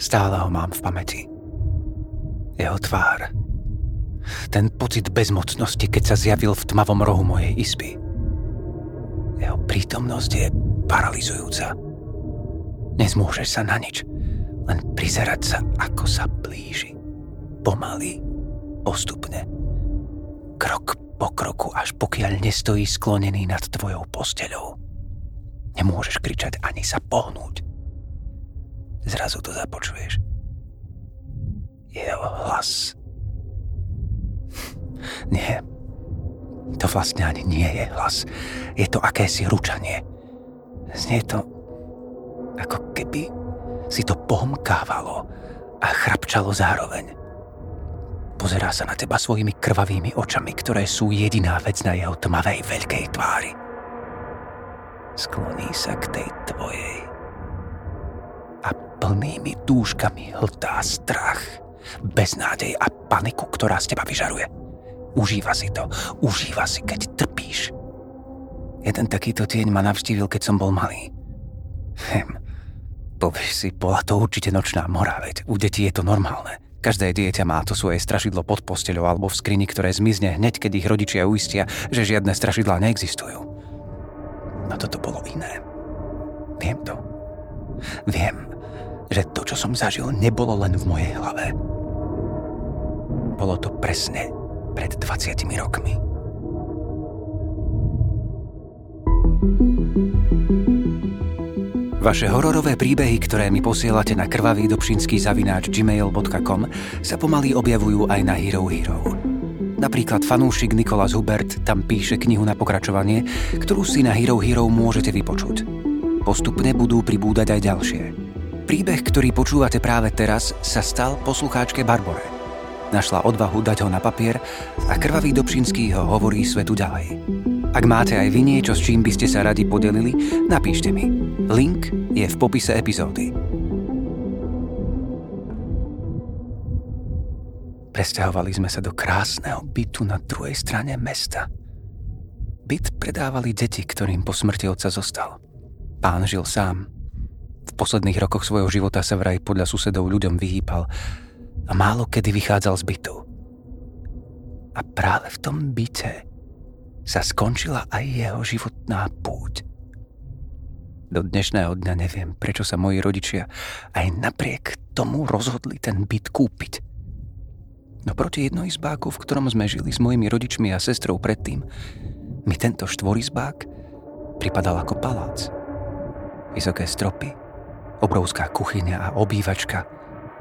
Stále ho mám v pamäti. Jeho tvár. Ten pocit bezmocnosti, keď sa zjavil v tmavom rohu mojej izby. Jeho prítomnosť je paralizujúca. Nezmôžeš sa na nič, len prizerať sa, ako sa blíži. Pomaly, postupne. Krok po kroku, až pokiaľ nestojí sklonený nad tvojou posteľou. Nemôžeš kričať ani sa pohnúť. Zrazu to započuješ. Jeho hlas. Nie. To vlastne ani nie je hlas. Je to akési ručanie. Znie to ako keby si to pohmkávalo a chrapčalo zároveň. Pozerá sa na teba svojimi krvavými očami, ktoré sú jediná vec na jeho tmavej veľkej tvári. Skloní sa k tej tvojej plnými túžkami hltá strach, beznádej a paniku, ktorá z teba vyžaruje. Užíva si to, užíva si, keď trpíš. Jeden takýto tieň ma navštívil, keď som bol malý. Hm, povieš si, bola to určite nočná mora, veď u detí je to normálne. Každé dieťa má to svoje strašidlo pod posteľou alebo v skrini, ktoré zmizne hneď, keď ich rodičia uistia, že žiadne strašidlá neexistujú. No toto bolo iné. Viem to. Viem, že to, čo som zažil, nebolo len v mojej hlave. Bolo to presne pred 20 rokmi. Vaše hororové príbehy, ktoré mi posielate na krvavý dobšinský zavináč gmail.com sa pomaly objavujú aj na Hero Hero. Napríklad fanúšik Nikolas Hubert tam píše knihu na pokračovanie, ktorú si na Hero Hero môžete vypočuť. Postupne budú pribúdať aj ďalšie. Príbeh, ktorý počúvate práve teraz, sa stal poslucháčke Barbore. Našla odvahu dať ho na papier a krvavý Dobšinský ho hovorí svetu ďalej. Ak máte aj vy niečo, s čím by ste sa radi podelili, napíšte mi. Link je v popise epizódy. Presťahovali sme sa do krásneho bytu na druhej strane mesta. Byt predávali deti, ktorým po smrti otca zostal. Pán žil sám. V posledných rokoch svojho života sa vraj podľa susedov ľuďom vyhýpal a málo kedy vychádzal z bytu. A práve v tom byte sa skončila aj jeho životná púť. Do dnešného dňa neviem, prečo sa moji rodičia aj napriek tomu rozhodli ten byt kúpiť. No proti jednoizbáku, v ktorom sme žili s mojimi rodičmi a sestrou predtým, mi tento štvorizbák pripadal ako palác. Vysoké stropy, obrovská kuchyňa a obývačka,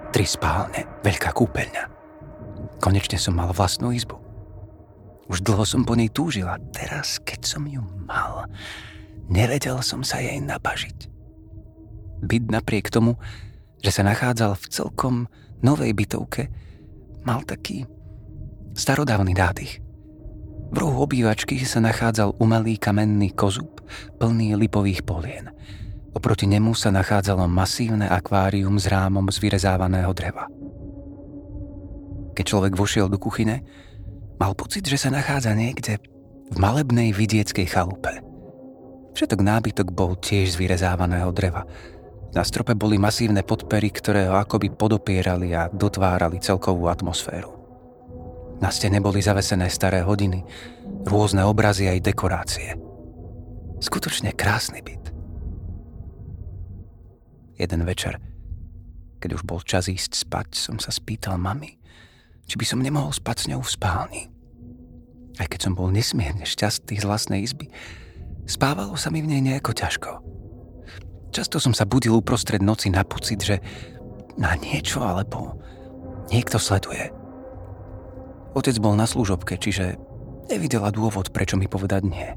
tri spálne, veľká kúpeľňa. Konečne som mal vlastnú izbu. Už dlho som po nej túžila. Teraz, keď som ju mal, nevedel som sa jej nabažiť. Byt napriek tomu, že sa nachádzal v celkom novej bytovke, mal taký starodávny nádych. V rohu obývačky sa nachádzal umelý kamenný kozub plný lipových polien. Oproti nemu sa nachádzalo masívne akvárium s rámom z vyrezávaného dreva. Keď človek vošiel do kuchyne, Mal pocit, že sa nachádza niekde v malebnej vidieckej chalupe. Všetok nábytok bol tiež z vyrezávaného dreva. Na strope boli masívne podpery, ktoré ho akoby podopierali a dotvárali celkovú atmosféru. Na stene boli zavesené staré hodiny, rôzne obrazy aj dekorácie. Skutočne krásny byt. Jeden večer, keď už bol čas ísť spať, som sa spýtal mami, či by som nemohol spať s ňou v spálni. Aj keď som bol nesmierne šťastný z vlastnej izby, spávalo sa mi v nej nejako ťažko. Často som sa budil uprostred noci na pocit, že na niečo alebo niekto sleduje. Otec bol na služobke, čiže nevidela dôvod, prečo mi povedať nie.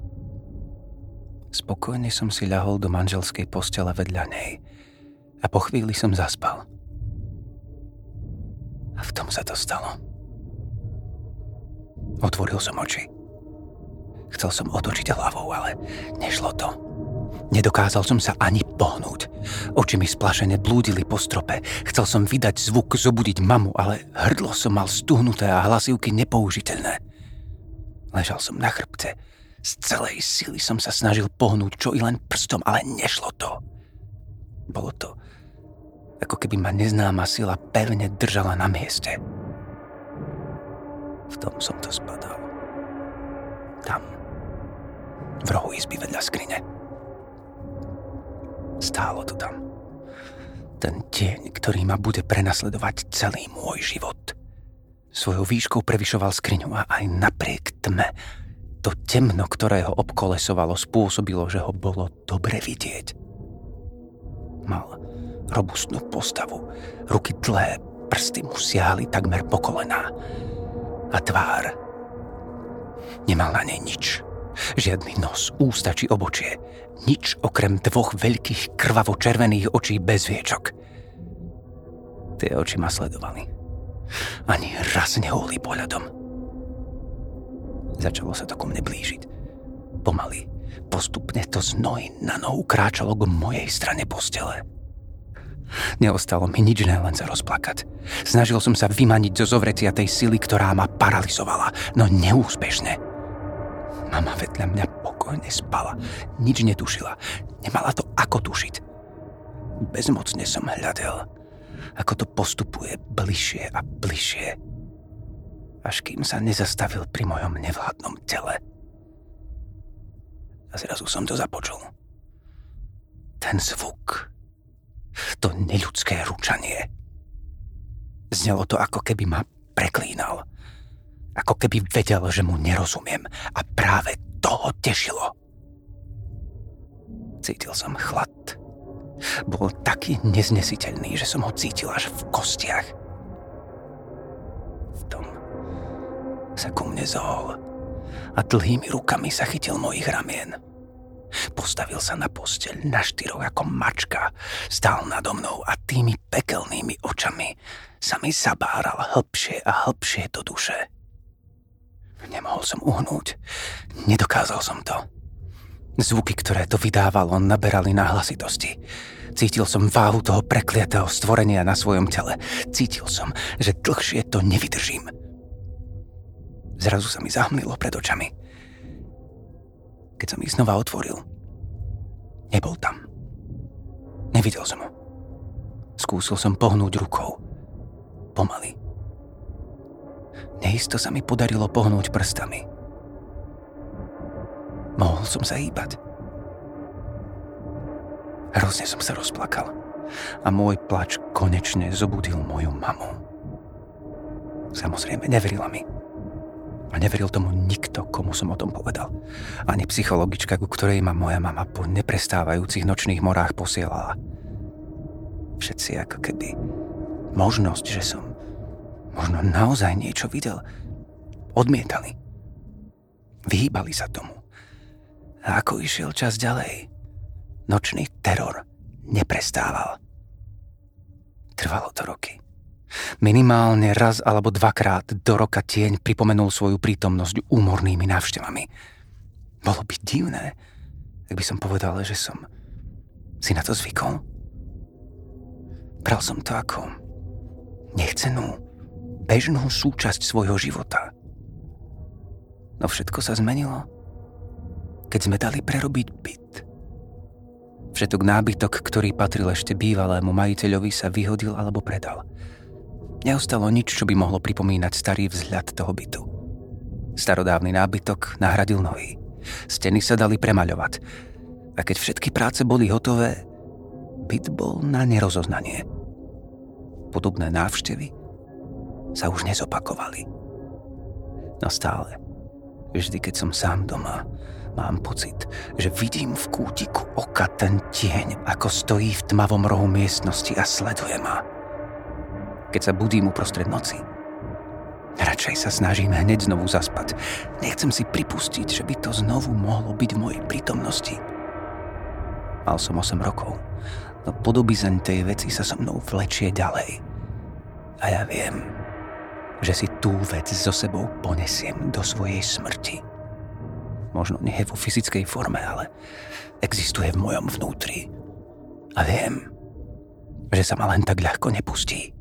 Spokojne som si ľahol do manželskej postele vedľa nej a po chvíli som zaspal. A v tom sa to stalo. Otvoril som oči. Chcel som otočiť hlavou, ale nešlo to. Nedokázal som sa ani pohnúť. Oči mi splašene blúdili po strope. Chcel som vydať zvuk, zobudiť mamu, ale hrdlo som mal stuhnuté a hlasivky nepoužiteľné. Ležal som na chrbte. Z celej sily som sa snažil pohnúť čo i len prstom, ale nešlo to. Bolo to Ako keby ma neznáma sila pevne držala na mieste. V tom som to spadal. Tam. V rohu izby vedľa skrine. Stálo to tam. Ten tieň, ktorý ma bude prenasledovať celý môj život. Svojou výškou prevyšoval skriňu a aj napriek tme to temno, ktoré ho obkolesovalo, spôsobilo, že ho bolo dobre vidieť. Mal robustnú postavu, ruky tlé, prsty mu siahli takmer po kolená. A tvár. Nemal na nej nič. Žiadny nos, ústa či obočie. Nič okrem dvoch veľkých krvavo-červených očí bez viečok. Tie oči ma sledovali. Ani raz neholí pohľadom. Začalo sa to ku mne blížiť. Pomaly, postupne to z na nohu kráčalo k mojej strane postele. Neostalo mi nič iné, len sa rozplakať. Snažil som sa vymaniť zo zovrecia tej sily, ktorá ma paralizovala, no neúspešne. Mama vedľa mňa pokojne spala, nič netušila, nemala to ako tušiť. Bezmocne som hľadel, ako to postupuje bližšie a bližšie až kým sa nezastavil pri mojom nevládnom tele. A zrazu som to započul. Ten zvuk. To neľudské ručanie. Znelo to, ako keby ma preklínal. Ako keby vedel, že mu nerozumiem. A práve to ho tešilo. Cítil som chlad. Bol taký neznesiteľný, že som ho cítil až v kostiach. sa ku mne zohol a dlhými rukami sa chytil mojich ramien. Postavil sa na posteľ na štyroch ako mačka, stál nado mnou a tými pekelnými očami sa mi zabáral hlbšie a hlbšie do duše. Nemohol som uhnúť, nedokázal som to. Zvuky, ktoré to vydávalo, naberali na hlasitosti. Cítil som váhu toho prekliatého stvorenia na svojom tele. Cítil som, že dlhšie to nevydržím. Zrazu sa mi zahmlilo pred očami. Keď som ich znova otvoril, nebol tam. Nevidel som ho. Skúsil som pohnúť rukou. Pomaly. Neisto sa mi podarilo pohnúť prstami. Mohol som sa hýbať. Hrozne som sa rozplakal a môj plač konečne zobudil moju mamu. Samozrejme, neverila mi. A neveril tomu nikto, komu som o tom povedal. Ani psychologička, ku ktorej ma moja mama po neprestávajúcich nočných morách posielala. Všetci ako keby možnosť, že som možno naozaj niečo videl, odmietali. Vyhýbali sa tomu. A ako išiel čas ďalej, nočný teror neprestával. Trvalo to roky. Minimálne raz alebo dvakrát do roka tieň pripomenul svoju prítomnosť úmornými návštevami. Bolo by divné, ak by som povedal, že som si na to zvykol. Bral som to ako nechcenú, bežnú súčasť svojho života. No všetko sa zmenilo, keď sme dali prerobiť byt. Všetok nábytok, ktorý patril ešte bývalému majiteľovi, sa vyhodil alebo predal – Neostalo nič, čo by mohlo pripomínať starý vzhľad toho bytu. Starodávny nábytok nahradil nový. Steny sa dali premaľovať. A keď všetky práce boli hotové, byt bol na nerozoznanie. Podobné návštevy sa už nezopakovali. No stále, vždy keď som sám doma, mám pocit, že vidím v kútiku oka ten tieň, ako stojí v tmavom rohu miestnosti a sleduje ma keď sa budím uprostred noci. Radšej sa snažím hneď znovu zaspať. Nechcem si pripustiť, že by to znovu mohlo byť v mojej prítomnosti. Mal som 8 rokov, no podobizeň tej veci sa so mnou vlečie ďalej. A ja viem, že si tú vec so sebou ponesiem do svojej smrti. Možno nie vo fyzickej forme, ale existuje v mojom vnútri. A viem, že sa ma len tak ľahko nepustí.